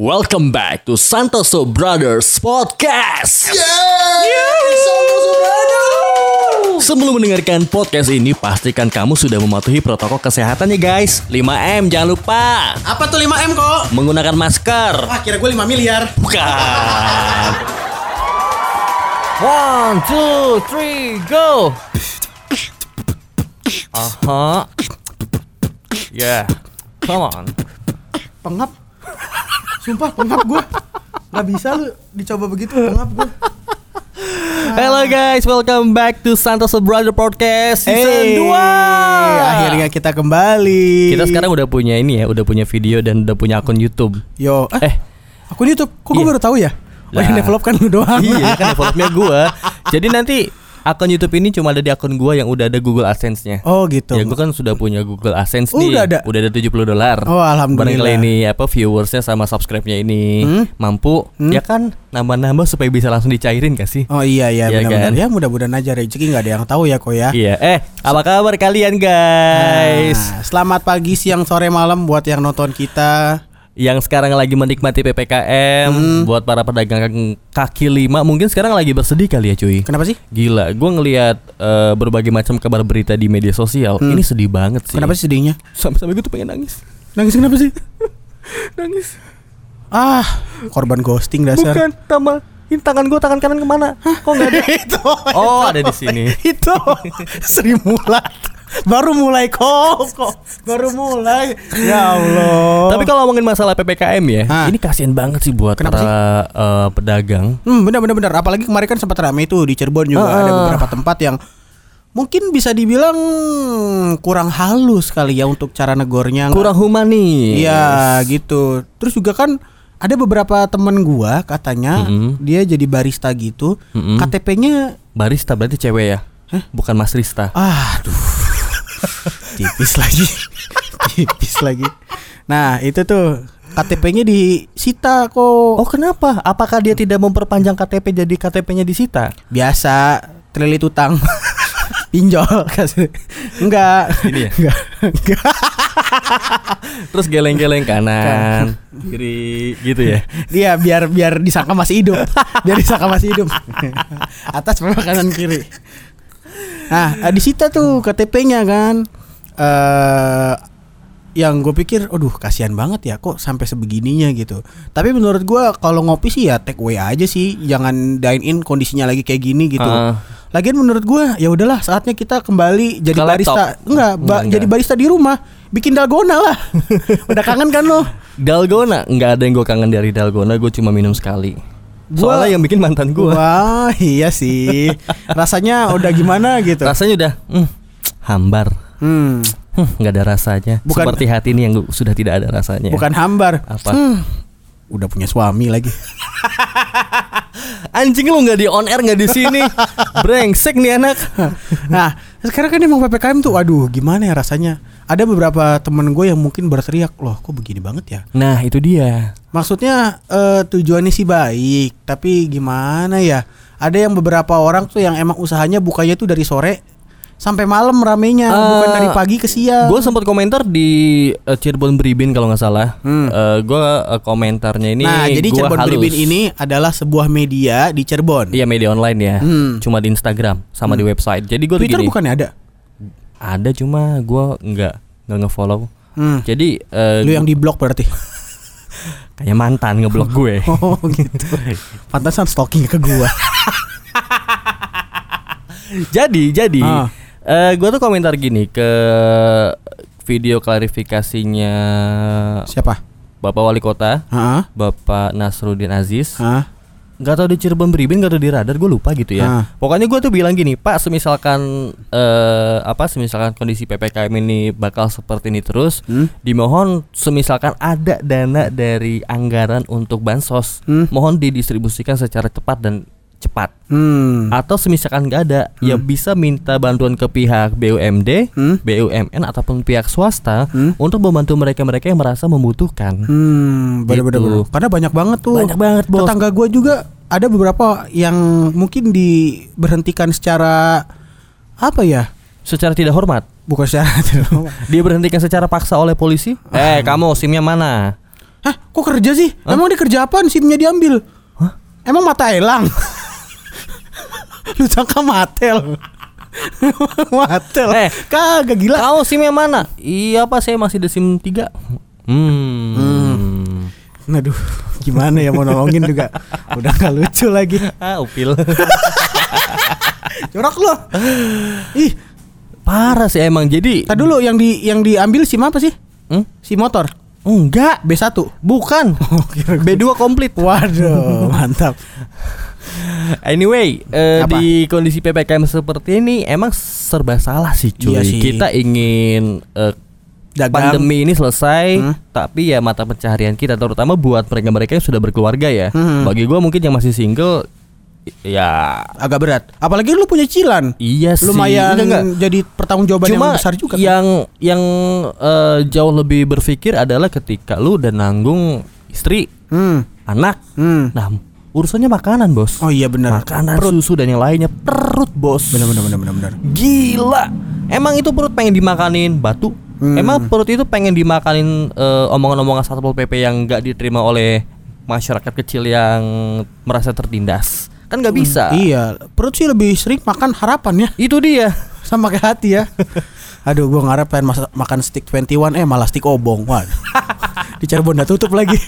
Welcome back to Santoso Brothers Podcast. Sebelum mendengarkan podcast ini, pastikan kamu sudah mematuhi protokol kesehatan ya guys. 5M jangan lupa. Apa tuh 5M kok? Menggunakan masker. Wah kira gue 5 miliar Bukan. One, two, three, go. Aha. Yeah. Come on. Pengap Sumpah pengap gue Gak bisa lu dicoba begitu pengap gue Hello guys, welcome back to Santoso Brother Podcast season 2. Akhirnya kita kembali Kita sekarang udah punya ini ya, udah punya video dan udah punya akun YouTube. Yo Eh, Eh, akun Youtube Kok gue iya. baru tahu ya? Oh yang Lah. develop kan lu doang iya kan developnya gua. Jadi nanti akun YouTube ini cuma ada di akun gua yang udah ada Google AdSense-nya. Oh gitu Ya gua kan sudah punya Google AdSense Oh, nih. udah ada? Udah ada 70 dolar. Oh, alhamdulillah. Barangkali ini apa viewersnya sama subscribe-nya ini Hmm? mampu Hmm? ya kan nambah-nambah supaya bisa langsung dicairin gak sih? Oh iya iya Iya benar-benar kan? ya mudah-mudahan aja rezeki nggak ada yang tahu ya kok ya. Iya. Eh, apa kabar kalian guys? Nah, selamat pagi, siang, sore, malam buat yang nonton kita. Yang sekarang lagi menikmati PPKM Hmm. buat para pedagang kaki lima mungkin sekarang lagi bersedih kali ya cuy. Kenapa sih? Gila, gue ngelihat eh, berbagai macam kabar berita di media sosial. Hmm. Ini sedih banget sih. Kenapa sih sedihnya? Sampai-sampai gue tuh pengen nangis. Nangis kenapa sih? Nangis. Ah, korban ghosting dasar. Bukan, tambah. Ini tangan gue tangan kanan ke mana? Kok nggak ada? itu. Oh, ada di sini. itu Sri Mulat baru mulai kok kok baru mulai ya Allah Tapi kalau ngomongin masalah PPKM ya, Hah? ini kasihan banget sih buat Kenapa para sih? eh, pedagang. hmm, benar benar benar apalagi kemarin kan sempat ramai itu di Cirebon juga Ah, ada ah. beberapa tempat yang mungkin bisa dibilang kurang halus kali ya untuk cara negornya Kurang humanis. Iya gitu terus juga kan ada beberapa temen gua katanya Mm-mm. dia jadi barista gitu Mm-mm. KTP-nya Barista berarti cewek ya? Bukan Mas Rista. Aduh Tipis lagi. Tipis lagi. Nah itu tuh KTP-nya disita kok. Oh kenapa? Apakah dia tidak memperpanjang KTP jadi KTP-nya disita? Biasa Trililit utang. Pinjol Enggak. Ini ya? Enggak. Enggak Terus geleng-geleng kanan, kiri, gitu ya? Dia biar biar disangka masih hidup. Biar disangka masih hidup. Atas bawah kanan kiri Nah eh, disita tuh KTP-nya kan eh yang gue pikir, aduh kasihan banget ya kok sampai sebegininya gitu. Tapi menurut gue kalau ngopi sih ya take away aja sih, jangan dine in kondisinya lagi kayak gini gitu. Ah. Lagian menurut gue ya udahlah saatnya kita kembali jadi Ke laptop. barista. Enggak, ba- Enggak, enggak. jadi barista di rumah. Bikin dalgona lah. Udah kangen kan lo? Dalgona nggak ada yang gue kangen dari Dalgona, gue cuma minum sekali. Gua- Soalnya yang bikin mantan gue. Wah, iya sih. Rasanya udah gimana gitu. Rasanya udah hmm, hambar, Hmm, hmm, nggak ada rasanya. Bukan- Seperti hati ini yang gu- sudah tidak ada rasanya. bukan hambar. Apa? Hmm, udah punya suami lagi. Anjing lu nggak di on air nggak di sini. Brengsek nih anak. Nah, sekarang kan emang PPKM tuh aduh gimana ya rasanya. Ada beberapa temen gue yang mungkin berteriak, "Loh, kok begini banget ya?" Nah itu dia. Maksudnya eh, tujuannya sih baik, tapi gimana ya? Ada yang beberapa orang tuh yang emang usahanya bukanya tuh dari sore sampai malam ramenya, bukan Eh, dari pagi ke siang. Gue sempat komentar di eh, Cirebon Beribin kalau nggak salah. Hmm. gue komentarnya ini. nah, jadi gua Cirebon halus. Beribin ini adalah sebuah media di Cirebon. Iya media online ya. Hmm. Cuma di Instagram sama di website. Jadi gue Twitter gini. bukannya ada? Ada cuma gue nggak nggak ngefollow. Hmm. Jadi eh, Lu yang di blok berarti. kayak mantan ngeblok gue. Oh gitu. Pantasan stalking ke gua. jadi jadi Ah. eh gue tuh komentar gini ke video klarifikasinya Siapa? Bapak Wali Kota, Heeh. Bapak Nasruddin Aziz. Hah? Gak tau di Cirebon Beribin gak tau di radar gue lupa gitu ya. Ah. Pokoknya gue tuh bilang gini, Pak, semisalkan eh apa semisalkan kondisi PPKM ini bakal seperti ini terus, Hmm? dimohon semisalkan ada dana dari anggaran untuk bansos, Hmm? mohon didistribusikan secara cepat dan cepat. Hmm. Atau semisalkan nggak ada, ya bisa minta bantuan ke pihak BUMD, Hmm? BUMN ataupun pihak swasta Hmm? untuk membantu mereka-mereka yang merasa membutuhkan. Hmm, bener-bener. Gitu. Karena banyak banget tuh. Banyak banget, Bos. Tetangga gue juga ada beberapa yang mungkin diberhentikan secara apa ya? Secara tidak hormat, Bukan secara dia berhentikan secara paksa oleh polisi. Eh, kamu SIM-nya mana? Hah, kok kerja sih? Emang dia kerja apaan SIM-nya diambil? Hah? Emang mata elang? Lu sangka matel? matel? Eh. kagak gila. Kau SIM yang mana? Iya pak saya masih di SIM 3 Hmm, Aduh, gimana ya mau nolongin juga. Udah gak lucu lagi. Ah upil Jorok lo. Ih, Parah sih emang jadi tadi dulu yang di yang diambil SIM apa sih? Hmm? SIM motor. Enggak B1. Bukan B2 komplit Waduh, mantap. Anyway, Apa? di kondisi PPKM seperti ini emang serba salah sih cuy. Iya sih. Kita ingin eh, Dagang. pandemi ini selesai, Hmm. tapi ya mata pencaharian kita terutama buat mereka-mereka yang sudah berkeluarga ya. Hmm. Bagi gua mungkin yang masih single ya agak berat. Apalagi lu punya cilan. iya sih. Lumayan Enggak, enggak. jadi pertanggungjawaban Cuma yang besar juga. kan? yang yang eh, jauh lebih berpikir adalah ketika lu udah nanggung istri, Hmm. anak. Hmm. Nah, urusannya makanan, Bos. Oh iya benar. Makanan, susu dan yang lainnya perut, Bos. Benar benar benar benar benar. Gila. Emang itu perut pengen dimakanin batu? Hmm. Emang perut itu pengen dimakanin eh, omongan-omongan satpol pp yang nggak diterima oleh masyarakat kecil yang merasa tertindas? Kan nggak bisa. Iya, perut sih lebih sering makan harapan ya Itu dia. sama kayak hati ya. Aduh, gua ngarep pengen masa- makan stick 21 eh malah stick obong. Di Cirebon udah tutup lagi.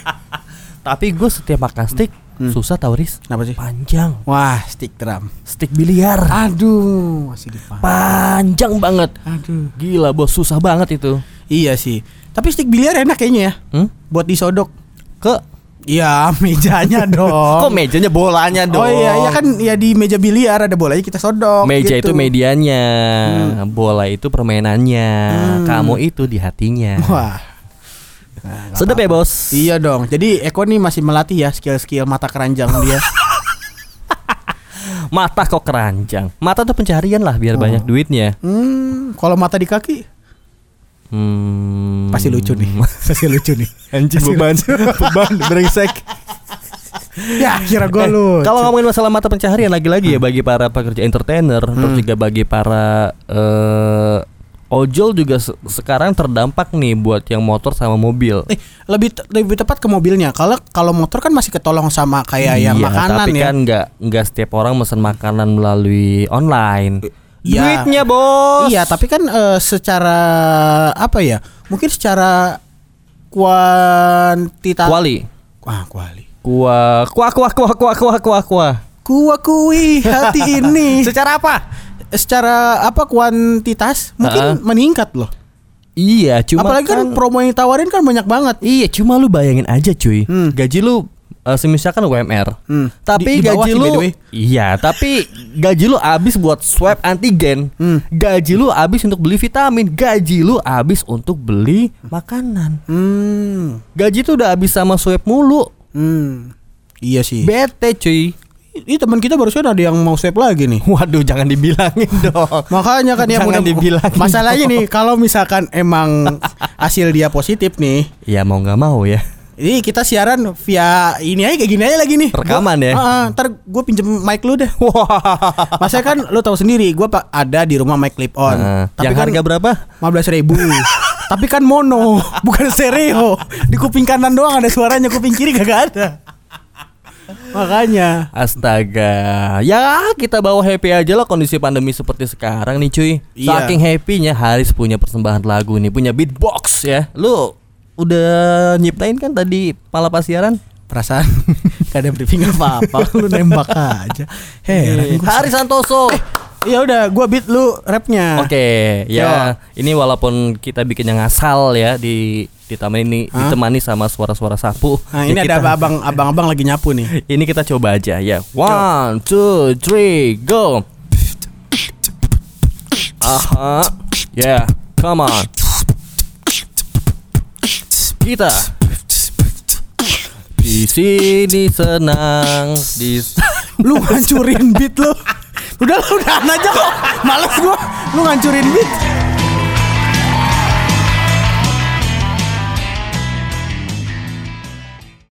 Tapi gue setiap makan stick Hmm. susah tau Riz. Kenapa sih? Panjang. Wah, stick drum. Stick biliar. Aduh, masih dipan. Panjang banget. Aduh. Gila bos, susah banget itu. Iya sih. Tapi stick biliar enak kayaknya ya. Hmm? Buat disodok. Ke Iya, mejanya dong. kok mejanya bolanya dong? Oh iya, iya kan ya di meja biliar ada bolanya kita sodok. Meja gitu. itu medianya, bola itu permainannya, Hmm. kamu itu di hatinya. Wah. Nah, Sedap ya bos. Iya dong. Jadi Eko nih masih melatih ya skill-skill mata keranjang dia. Mata kok keranjang. Mata tuh pencarian lah Oh. biar banyak duitnya. Hmm, kalau mata di kaki Hmm. pasti lucu nih. Pasti lucu nih. Anjing Pasti beban, beban brengsek. Ya, kira gue Eh, lu. Kalau ngomongin masalah mata pencaharian lagi-lagi ya bagi para pekerja entertainer, terus Hmm. juga bagi para eh, ojol juga se- sekarang terdampak nih buat yang motor sama mobil. Eh, lebih te- lebih tepat ke mobilnya. Kalau kalau motor kan masih ketolong sama kayak yang Iya, makanan tapi ya. kan nggak nggak setiap orang mesen makanan melalui online. Iya. Duitnya bos. Iya, tapi kan eh, secara apa ya? Mungkin secara kuantitas kuali. Wah, kuali. Kuah, kuah, kuah, kuah, kuah, kuah, kuah, kuah. Kuakui hati ini. Secara apa? Secara apa kuantitas mungkin Ha-ha. meningkat loh. Iya, cuma Apalagi kan, promo yang ditawarin kan banyak banget. Iya, cuma lu bayangin aja cuy. Hmm. Gaji lu uh, semisalkan UMR. Hmm. Tapi Di- di gaji lu. Iya, tapi gaji lu habis buat swab antigen. Hmm. Gaji lu habis untuk beli vitamin, gaji lu habis untuk beli makanan. Hmm. Gaji tuh udah habis sama swab mulu. Hmm. Iya sih. Bete cuy. Ini teman kita barusan ada yang mau swab lagi nih. Waduh, jangan dibilangin dong. Makanya kan ya Jangan mudah dibilangin Masalahnya nih kalau misalkan emang hasil dia positif nih, Ya mau nggak mau ya. ini kita siaran via ini aja kayak gini aja lagi nih. Rekaman Gua- ya? Ah, ntar gue pinjem mic lu deh. Masalahnya kan lu tahu sendiri, gue pak ada di rumah mic clip on. Nah, yang kan harga berapa? 15 ribu Tapi kan mono Bukan stereo Di kuping kanan doang ada suaranya Kuping kiri gak ada Makanya Astaga, ya kita bawa happy aja lah kondisi pandemi seperti sekarang nih cuy. Iya. Saking happynya Haris punya persembahan lagu nih, punya beatbox ya. Lu udah nyiptain kan tadi pala pasiaran? Perasaan Gak ada briefing apa-apa Lu nembak aja Heran gua. Haris Santoso. Ya udah gua beat lu rapnya Oke, ya ini walaupun kita bikin yang ngasal ya di ditemani Hah? ditemani sama suara-suara sapu. Nah ya ini kita- ada abang abang-abang lagi nyapu nih Ini kita coba aja ya. One, two, three, go. Aha, yeah, come on. Kita di sini senang di Lu ngancurin beat lu Udah lu udahan aja kok Males gua. Lu ngancurin beat